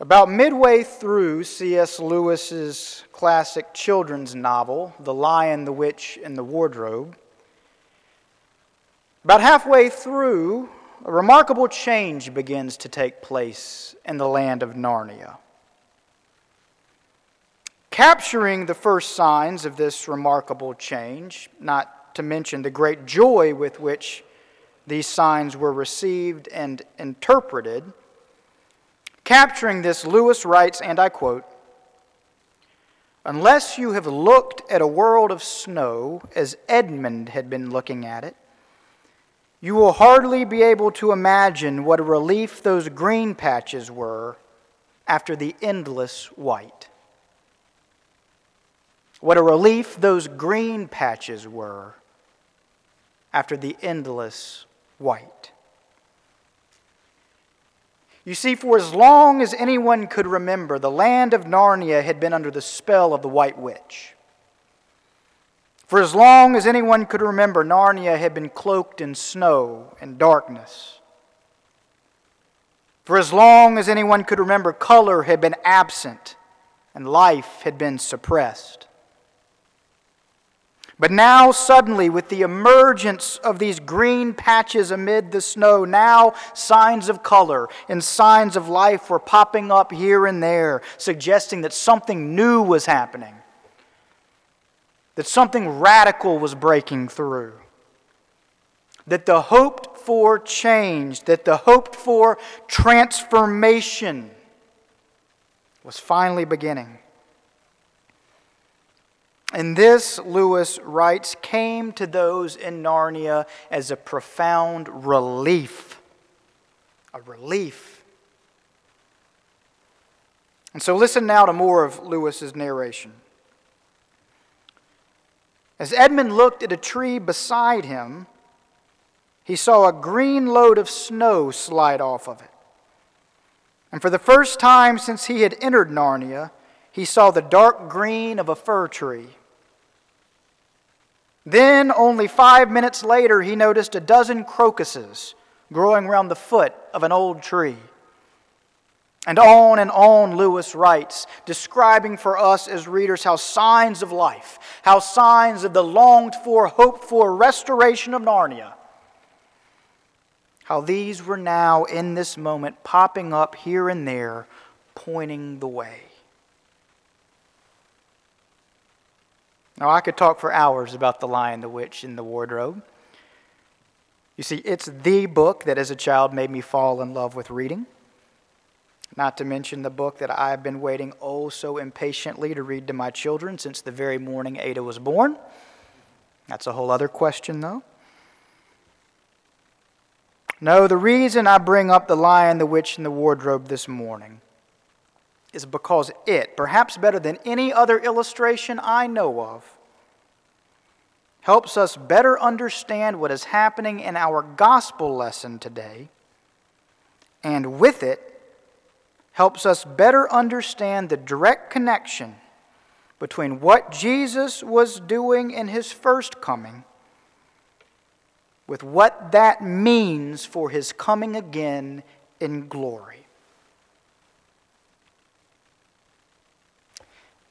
About midway through C.S. Lewis's classic children's novel, The Lion, the Witch, and the Wardrobe, about halfway through, a remarkable change begins to take place in the land of Narnia. Capturing the first signs of this remarkable change, not to mention the great joy with which these signs were received and interpreted, capturing this, Lewis writes, and I quote, Unless you have looked at a world of snow as Edmund had been looking at it, you will hardly be able to imagine what a relief those green patches were after the endless white. What a relief those green patches were after the endless white. You see, for as long as anyone could remember, the land of Narnia had been under the spell of the White Witch. For as long as anyone could remember, Narnia had been cloaked in snow and darkness. For as long as anyone could remember, color had been absent and life had been suppressed. But now, suddenly, with the emergence of these green patches amid the snow, now signs of color and signs of life were popping up here and there, suggesting that something new was happening that something radical was breaking through, that the hoped for change, that the hoped for transformation was finally beginning. And this, Lewis writes, came to those in Narnia as a profound relief. A relief. And so listen now to more of Lewis's narration. As Edmund looked at a tree beside him, he saw a green load of snow slide off of it. And for the first time since he had entered Narnia, he saw the dark green of a fir tree. Then, only five minutes later, he noticed a dozen crocuses growing around the foot of an old tree. And on and on, Lewis writes, describing for us as readers how signs of life, how signs of the longed for, hoped for restoration of Narnia, how these were now in this moment popping up here and there, pointing the way. Now, I could talk for hours about The Lion, the Witch, and the Wardrobe. You see, it's the book that as a child made me fall in love with reading. Not to mention the book that I have been waiting oh so impatiently to read to my children since the very morning Ada was born. That's a whole other question, though. No, the reason I bring up The Lion, the Witch, and the Wardrobe this morning is because it, perhaps better than any other illustration I know of, helps us better understand what is happening in our gospel lesson today, and with it, helps us better understand the direct connection between what Jesus was doing in his first coming with what that means for his coming again in glory.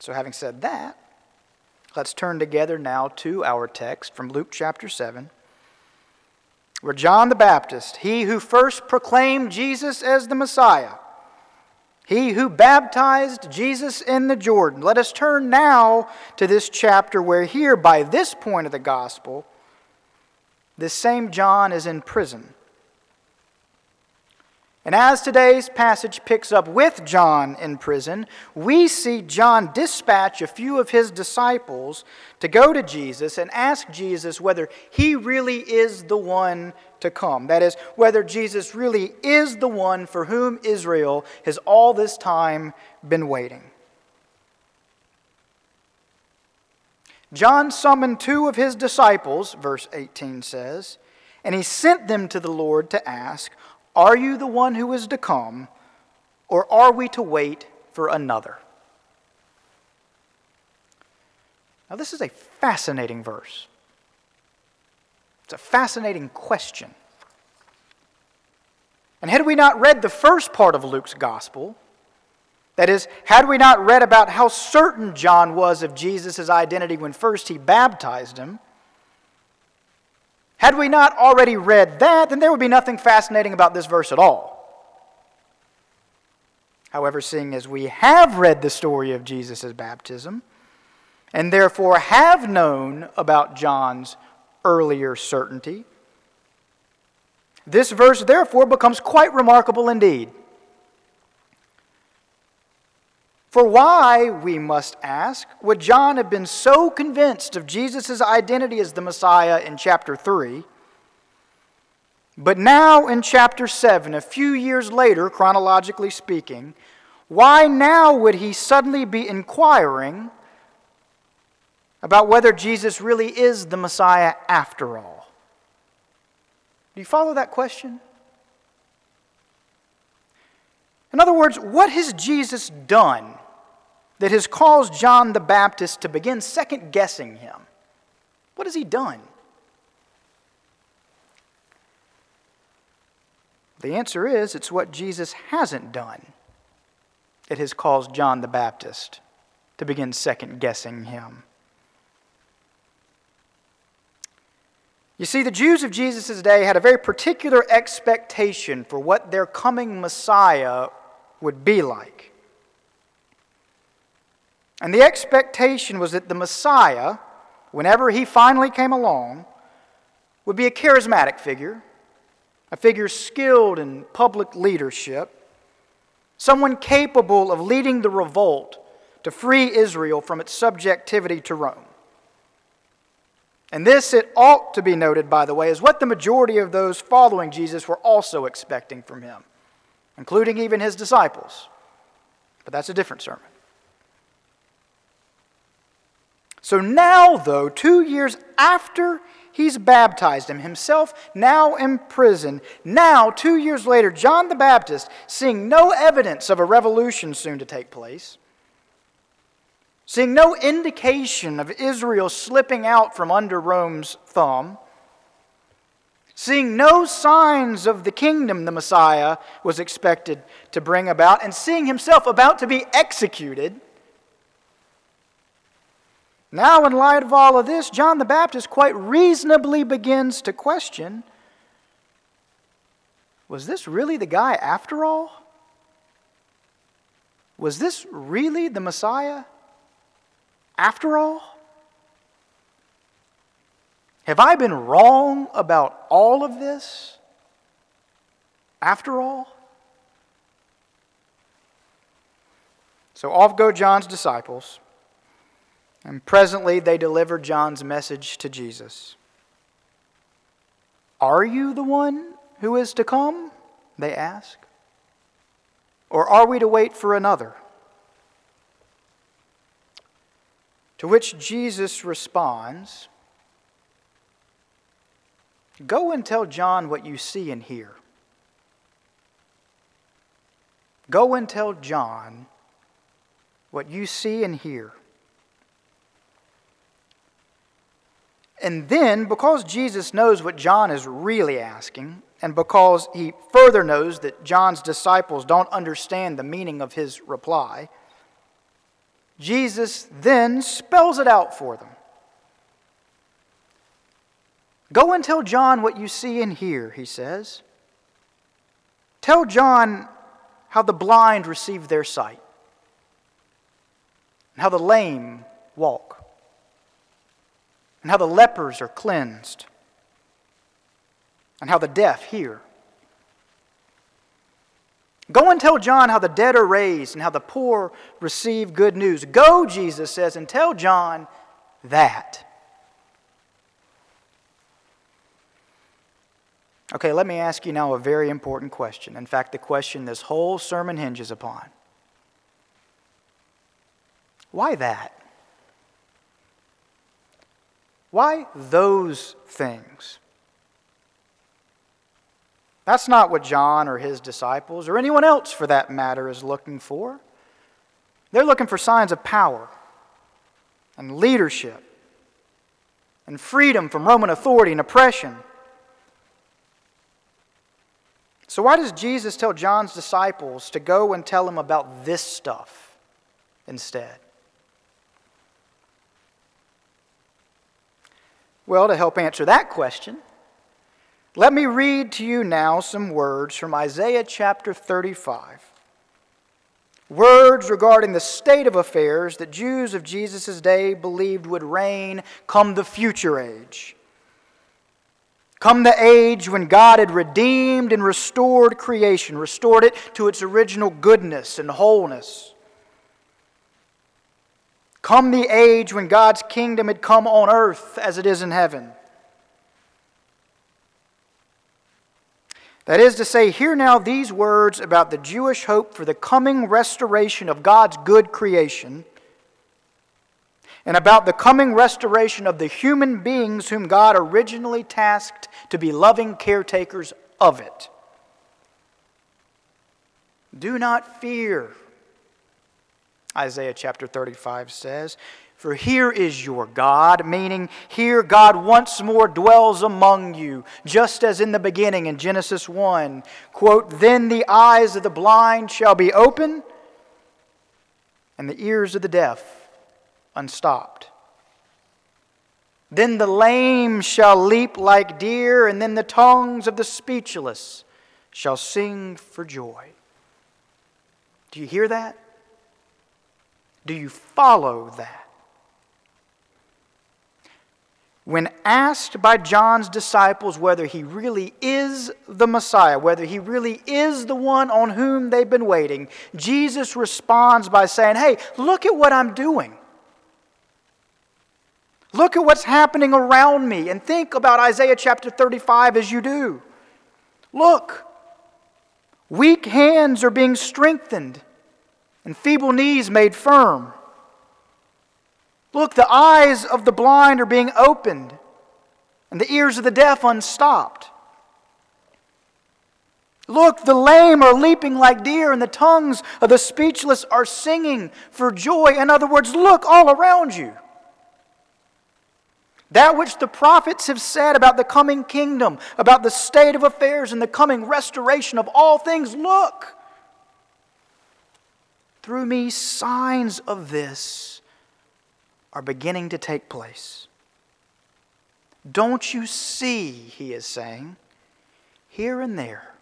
So, having said that, let's turn together now to our text from Luke chapter 7, where John the Baptist, he who first proclaimed Jesus as the Messiah, he who baptized Jesus in the Jordan. Let us turn now to this chapter where, here, by this point of the gospel, this same John is in prison. And as today's passage picks up with John in prison, we see John dispatch a few of his disciples to go to Jesus and ask Jesus whether he really is the one to come. That is, whether Jesus really is the one for whom Israel has all this time been waiting. John summoned two of his disciples, verse 18 says, and he sent them to the Lord to ask, are you the one who is to come, or are we to wait for another? Now, this is a fascinating verse. It's a fascinating question. And had we not read the first part of Luke's gospel, That is, had we not read about how certain John was of Jesus' identity when first he baptized him, had we not already read that, then there would be nothing fascinating about this verse at all. However, seeing as we have read the story of Jesus' baptism, and therefore have known about John's earlier certainty, this verse therefore becomes quite remarkable indeed. For why, we must ask, would John have been so convinced of Jesus' identity as the Messiah in chapter 3? But now in chapter 7, a few years later, chronologically speaking, why now would he suddenly be inquiring about whether Jesus really is the Messiah after all? Do you follow that question? In other words, what has Jesus done that has caused John the Baptist to begin second guessing him? What has he done? The answer is it's what Jesus hasn't done that has caused John the Baptist to begin second guessing him. You see, the Jews of Jesus' day had a very particular expectation for what their coming Messiah would be like. And the expectation was that the Messiah, whenever he finally came along, would be a charismatic figure, a figure skilled in public leadership, someone capable of leading the revolt to free Israel from its subjectivity to Rome. And this, it ought to be noted, by the way, is what the majority of those following Jesus were also expecting from him, including even his disciples. But that's a different sermon. So now, though, two years after he's baptized him, himself now in prison, now, two years later, John the Baptist, seeing no evidence of a revolution soon to take place, seeing no indication of Israel slipping out from under Rome's thumb, seeing no signs of the kingdom the Messiah was expected to bring about, and seeing himself about to be executed. Now, in light of all of this, John the Baptist quite reasonably begins to question was this really the guy after all? Was this really the Messiah? After all, have I been wrong about all of this? After all? So off go John's disciples, and presently they deliver John's message to Jesus. Are you the one who is to come? They ask. Or are we to wait for another? To which Jesus responds Go and tell John what you see and hear. Go and tell John what you see and hear. And then, because Jesus knows what John is really asking, and because he further knows that John's disciples don't understand the meaning of his reply, Jesus then spells it out for them. Go and tell John what you see and hear, he says. Tell John how the blind receive their sight, and how the lame walk, and how the lepers are cleansed, and how the deaf hear. Go and tell John how the dead are raised and how the poor receive good news. Go, Jesus says, and tell John that. Okay, let me ask you now a very important question. In fact, the question this whole sermon hinges upon. Why that? Why those things? That's not what John or his disciples, or anyone else for that matter, is looking for. They're looking for signs of power and leadership and freedom from Roman authority and oppression. So, why does Jesus tell John's disciples to go and tell him about this stuff instead? Well, to help answer that question, let me read to you now some words from Isaiah chapter 35. Words regarding the state of affairs that Jews of Jesus' day believed would reign come the future age. Come the age when God had redeemed and restored creation, restored it to its original goodness and wholeness. Come the age when God's kingdom had come on earth as it is in heaven. That is to say, hear now these words about the Jewish hope for the coming restoration of God's good creation and about the coming restoration of the human beings whom God originally tasked to be loving caretakers of it. Do not fear, Isaiah chapter 35 says, for here is your God, meaning here God once more dwells among you, just as in the beginning in Genesis 1. Quote, Then the eyes of the blind shall be open, and the ears of the deaf unstopped. Then the lame shall leap like deer, and then the tongues of the speechless shall sing for joy. Do you hear that? Do you follow that? When asked by John's disciples whether he really is the Messiah, whether he really is the one on whom they've been waiting, Jesus responds by saying, Hey, look at what I'm doing. Look at what's happening around me and think about Isaiah chapter 35 as you do. Look, weak hands are being strengthened and feeble knees made firm. Look, the eyes of the blind are being opened and the ears of the deaf unstopped. Look, the lame are leaping like deer, and the tongues of the speechless are singing for joy. In other words, look all around you. That which the prophets have said about the coming kingdom, about the state of affairs and the coming restoration of all things, look. Through me, signs of this are beginning to take place. Don't you see, he is saying, here and there,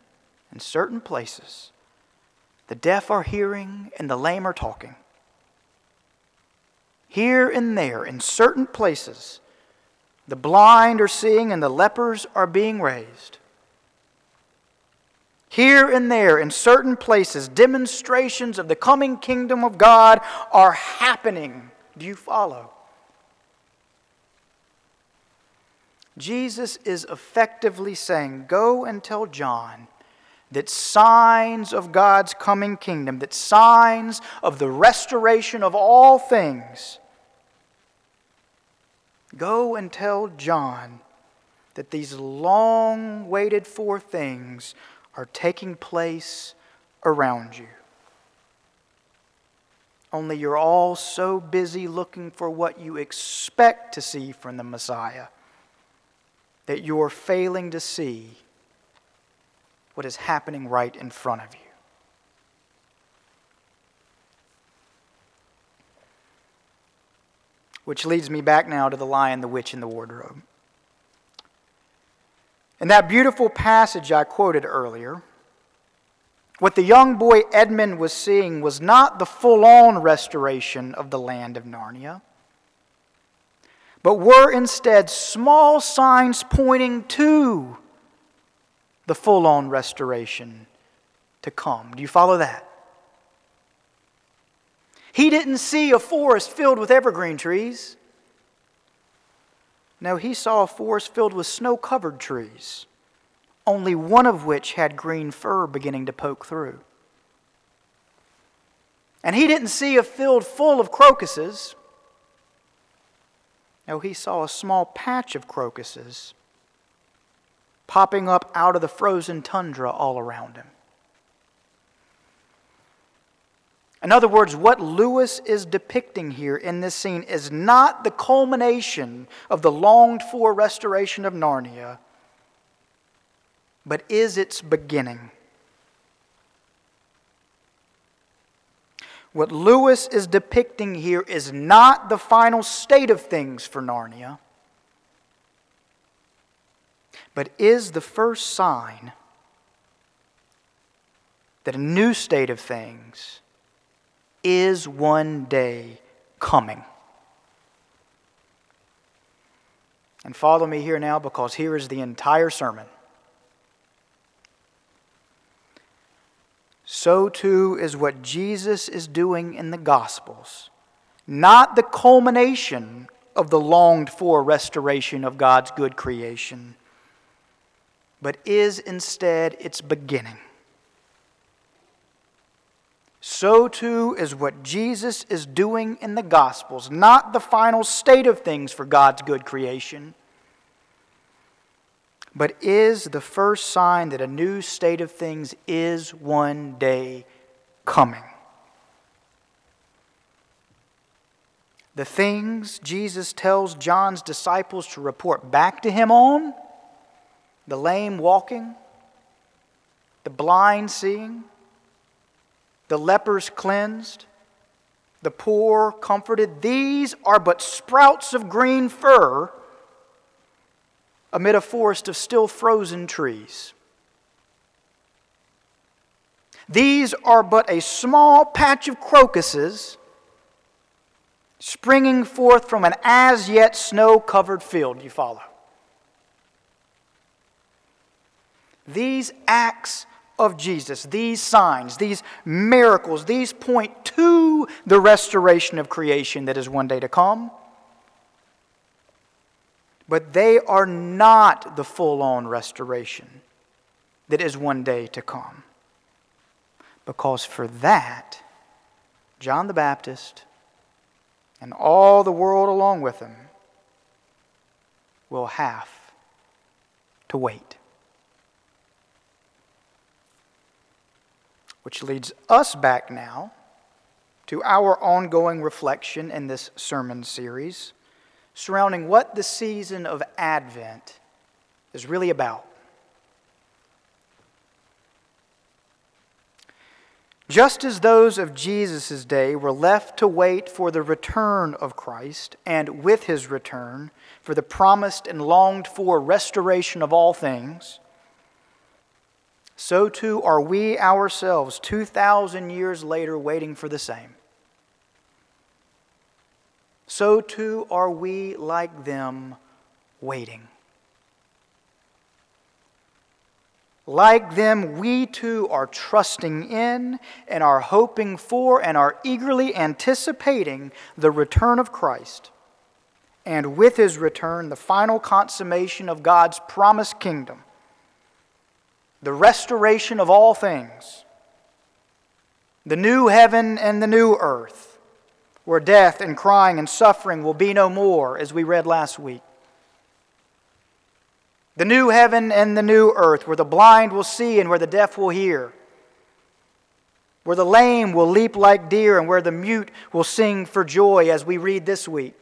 in certain places, the deaf are hearing and the lame are talking. Here and there, in certain places, the blind are seeing and the lepers are being raised. Here and there, in certain places, demonstrations of the coming kingdom of God are happening. Do you follow? Jesus is effectively saying, Go and tell John that signs of God's coming kingdom, that signs of the restoration of all things Go and tell John that these long waited for things are taking place around you. Only you're all so busy looking for what you expect to see from the Messiah that you're failing to see what is happening right in front of you. Which leads me back now to the lion, the witch, and the wardrobe. In that beautiful passage I quoted earlier, what the young boy Edmund was seeing was not the full on restoration of the land of Narnia, but were instead small signs pointing to the full on restoration to come. Do you follow that? He didn't see a forest filled with evergreen trees. No, he saw a forest filled with snow covered trees, only one of which had green fir beginning to poke through. And he didn't see a field full of crocuses. No, he saw a small patch of crocuses popping up out of the frozen tundra all around him. In other words, what Lewis is depicting here in this scene is not the culmination of the longed for restoration of Narnia, but is its beginning. What Lewis is depicting here is not the final state of things for Narnia, but is the first sign that a new state of things is one day coming. And follow me here now because here is the entire sermon. So too is what Jesus is doing in the Gospels, not the culmination of the longed for restoration of God's good creation, but is instead its beginning. So too is what Jesus is doing in the Gospels, not the final state of things for God's good creation, but is the first sign that a new state of things is one day coming. The things Jesus tells John's disciples to report back to him on the lame walking, the blind seeing, the lepers cleansed, the poor comforted. These are but sprouts of green fir amid a forest of still frozen trees. These are but a small patch of crocuses springing forth from an as yet snow covered field. You follow? These acts of Jesus, these signs, these miracles, these point to the restoration of creation that is one day to come. But they are not the full on restoration that is one day to come. Because for that, John the Baptist and all the world along with him will have to wait. Which leads us back now to our ongoing reflection in this sermon series surrounding what the season of Advent is really about. Just as those of Jesus' day were left to wait for the return of Christ, and with his return, for the promised and longed for restoration of all things, so too are we ourselves 2,000 years later waiting for the same. So too are we like them waiting. Like them, we too are trusting in and are hoping for and are eagerly anticipating the return of Christ. And with his return, the final consummation of God's promised kingdom the restoration of all things, the new heaven and the new earth, where death and crying and suffering will be no more, as we read last week. The new heaven and the new earth, where the blind will see and where the deaf will hear, where the lame will leap like deer and where the mute will sing for joy, as we read this week.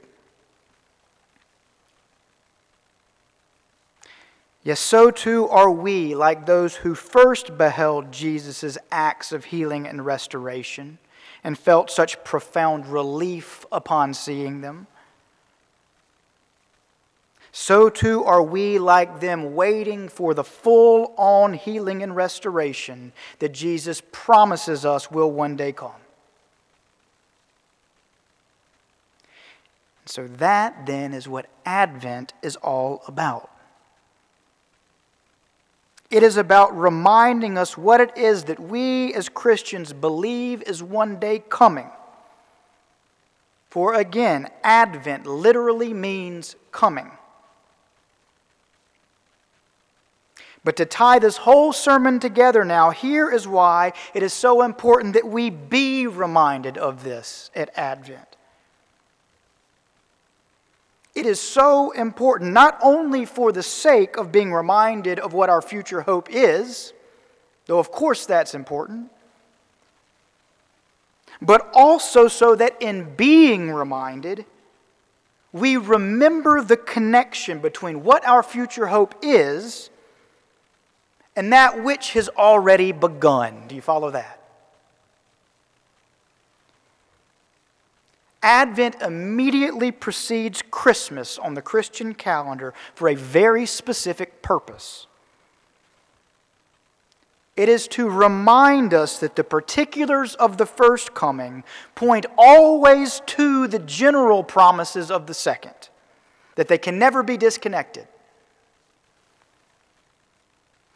Yes, so too are we, like those who first beheld Jesus' acts of healing and restoration and felt such profound relief upon seeing them. So too are we, like them, waiting for the full on healing and restoration that Jesus promises us will one day come. So, that then is what Advent is all about. It is about reminding us what it is that we as Christians believe is one day coming. For again, Advent literally means coming. But to tie this whole sermon together now, here is why it is so important that we be reminded of this at Advent. It is so important, not only for the sake of being reminded of what our future hope is, though of course that's important, but also so that in being reminded, we remember the connection between what our future hope is and that which has already begun. Do you follow that? Advent immediately precedes Christmas on the Christian calendar for a very specific purpose. It is to remind us that the particulars of the first coming point always to the general promises of the second, that they can never be disconnected.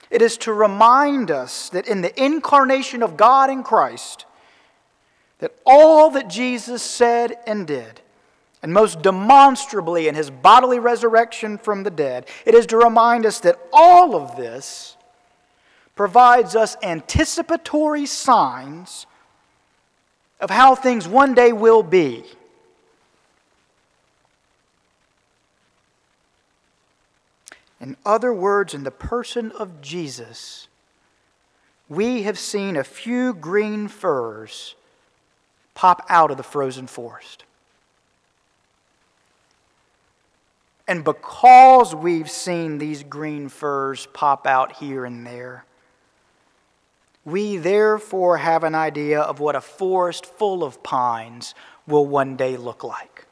It is to remind us that in the incarnation of God in Christ, that all that Jesus said and did, and most demonstrably in his bodily resurrection from the dead, it is to remind us that all of this provides us anticipatory signs of how things one day will be. In other words, in the person of Jesus, we have seen a few green firs pop out of the frozen forest. And because we've seen these green firs pop out here and there, we therefore have an idea of what a forest full of pines will one day look like.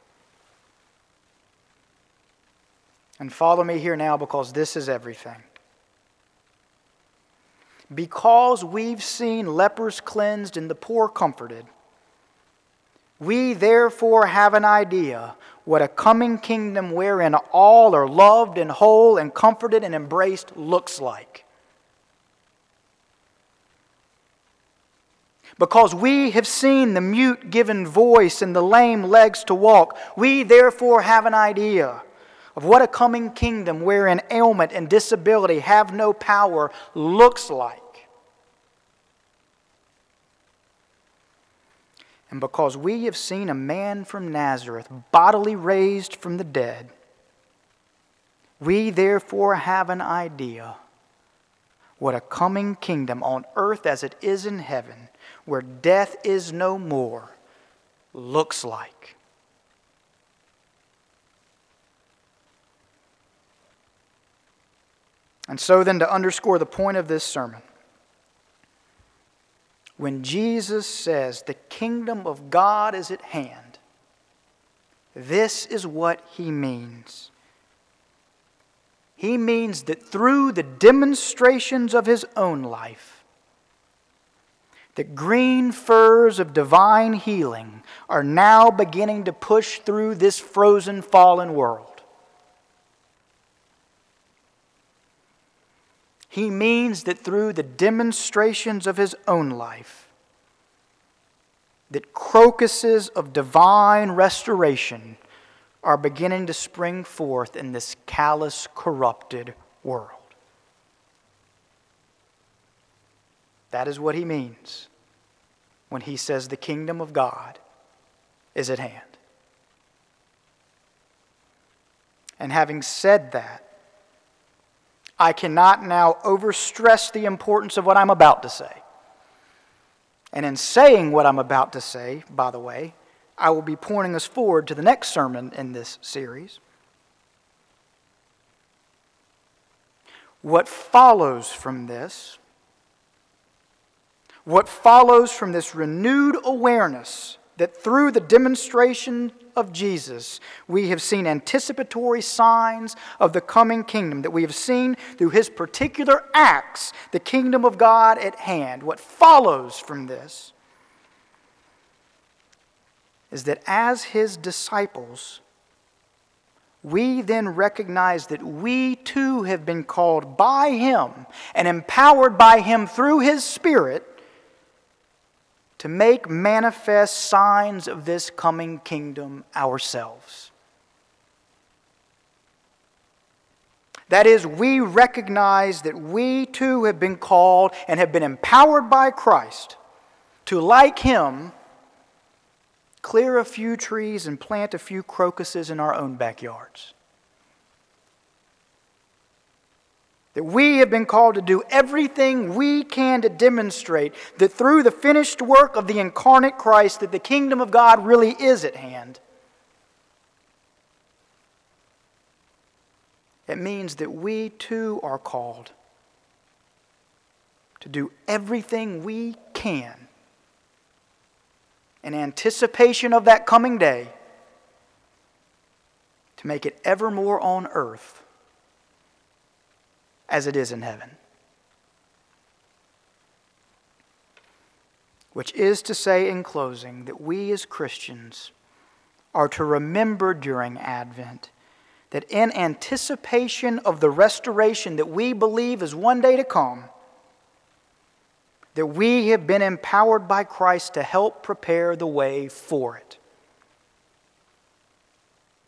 And follow me here now because this is everything. Because we've seen lepers cleansed and the poor comforted, we therefore have an idea what a coming kingdom wherein all are loved and whole and comforted and embraced looks like. Because we have seen the mute given voice and the lame legs to walk, we therefore have an idea of what a coming kingdom wherein ailment and disability have no power looks like. And because we have seen a man from Nazareth bodily raised from the dead, we therefore have an idea what a coming kingdom on earth as it is in heaven where death is no more looks like. And so, then, to underscore the point of this sermon, when Jesus says the kingdom of God is at hand, this is what he means. He means that through the demonstrations of his own life, the green firs of divine healing are now beginning to push through this frozen, fallen world. He means that through the demonstrations of his own life, that crocuses of divine restoration are beginning to spring forth in this callous, corrupted world. That is what he means when he says the kingdom of God is at hand. And having said that, I cannot now overstress the importance of what I'm about to say. And in saying what I'm about to say, by the way, I will be pointing us forward to the next sermon in this series. What follows from this what follows from this renewed awareness that through the demonstration of Jesus, we have seen anticipatory signs of the coming kingdom, that we have seen through his particular acts the kingdom of God at hand. What follows from this is that as his disciples, we then recognize that we too have been called by him and empowered by him through his Spirit to make manifest signs of this coming kingdom ourselves. That is, we recognize that we too have been called and have been empowered by Christ to, like Him, clear a few trees and plant a few crocuses in our own backyards. That we have been called to do everything we can to demonstrate that through the finished work of the incarnate Christ that the kingdom of God really is at hand. It means that we too are called to do everything we can in anticipation of that coming day to make it ever more on earth as it is in heaven. Which is to say, in closing, that we as Christians are to remember during Advent that in anticipation of the restoration that we believe is one day to come, that we have been empowered by Christ to help prepare the way for it,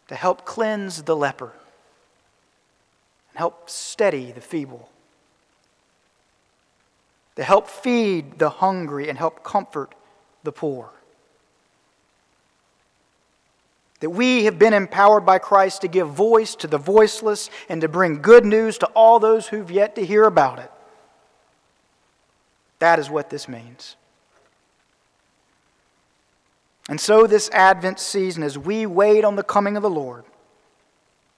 to help cleanse the leper, and help steady the feeble, to help feed the hungry and help comfort the poor that we have been empowered by Christ to give voice to the voiceless and to bring good news to all those who've yet to hear about it. That is what this means. And so, this Advent season, as we wait on the coming of the Lord,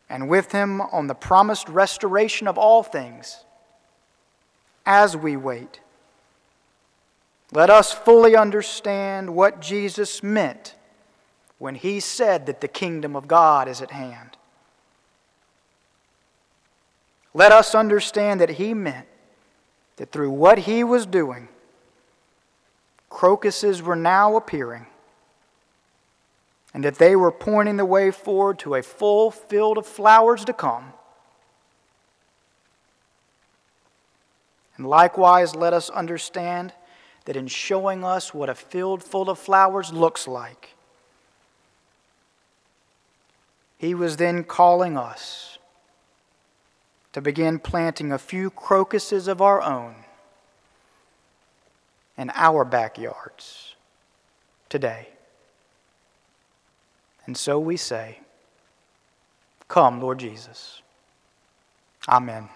and with Him on the promised restoration of all things, as we wait, let us fully understand what Jesus meant when he said that the kingdom of God is at hand. Let us understand that he meant that through what he was doing, crocuses were now appearing, and that they were pointing the way forward to a full field of flowers to come. And likewise, let us understand that in showing us what a field full of flowers looks like, He was then calling us to begin planting a few crocuses of our own in our backyards today. And so we say, Come, Lord Jesus. Amen.